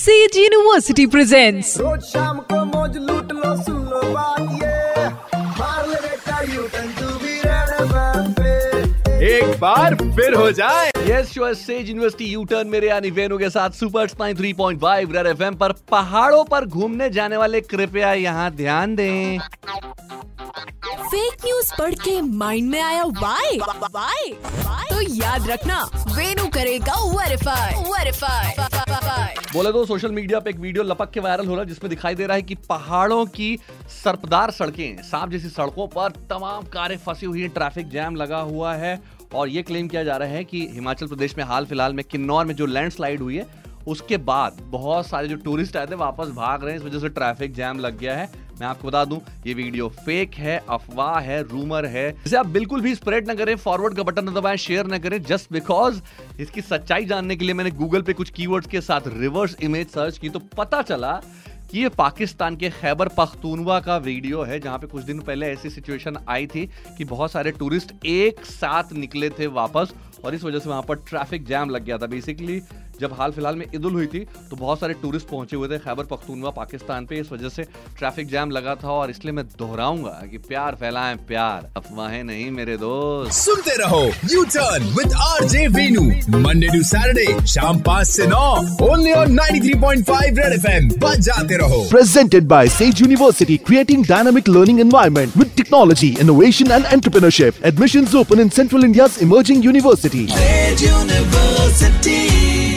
Says university presents रोज शाम को मौज लूट लो सुन लो बात ये। मार ले बेटा U turn to be Red एक बार फिर हो जाए। Yes Sage University U turn मेरे यानी वेनु के साथ सुपर स्पाइन 3.5 रेड एफएम पर पहाड़ों पर घूमने जाने वाले कृपया यहाँ ध्यान दें। फेक न्यूज़ पढ़ के माइंड में आया वाई वाई तो याद रखना वेनु करेगा वेरीफाई वेरीफाई बोले तो सोशल मीडिया पे एक वीडियो लपक के वायरल हो रहा है, जिसमें दिखाई दे रहा है कि पहाड़ों की सर्पदार सड़कें, सांप जैसी सड़कों पर तमाम कारें फंसी हुई हैं, ट्रैफ़िक जैम लगा हुआ है और ये क्लेम किया जा रहा है कि हिमाचल प्रदेश में हाल फ़िलहाल में किन्नौर में जो लैंडस्लाइड हुई है, उसके बाद बहुत सारे जो टूरिस्ट आए थे, वापस भाग रहे हैं, इस वजह से ट्रैफ़िक जैम लग गया है। मैं आपको बता दूँ, ये वीडियो फेक है, अफवाह है रूमर है। इसे आप बिल्कुल भी स्प्रेड ना करें फॉरवर्ड का बटन न दबाएँ शेयर न करें जस्ट बिकॉज़ इसकी सच्चाई जानने के लिए मैंने गूगल पे कुछ कीवर्ड्स के साथ रिवर्स इमेज सर्च की तो पता चला कि ये पाकिस्तान के खैबर पख्तूनवा का वीडियो है, जहाँ पे कुछ दिन पहले ऐसी सिचुएशन आई थी कि बहुत सारे टूरिस्ट एक साथ निकले थे वापस, और इस वजह से वहाँ पर ट्रैफ़िक जैम लग गया था बेसिकली जब हाल फ़िलहाल में ईद उल हुई थी तो बहुत सारे टूरिस्ट पहुँचे हुए थे खैबर पख्तूनवा पाकिस्तान पे। इस वजह से ट्रैफ़िक जैम लगा था और इसलिए मैं दोहराऊँगा कि प्यार फैलाएँ प्यार। अफवाहें नहीं मेरे दोस्त। सुनते रहो U turn with R J Veenu Monday to Saturday शाम पाँच ऐसी नौ only on nine three point five Red F M जाते रहो। Presented by Sage University creating dynamic learning environment with technology innovation and entrepreneurship admission open in central India emerging university University.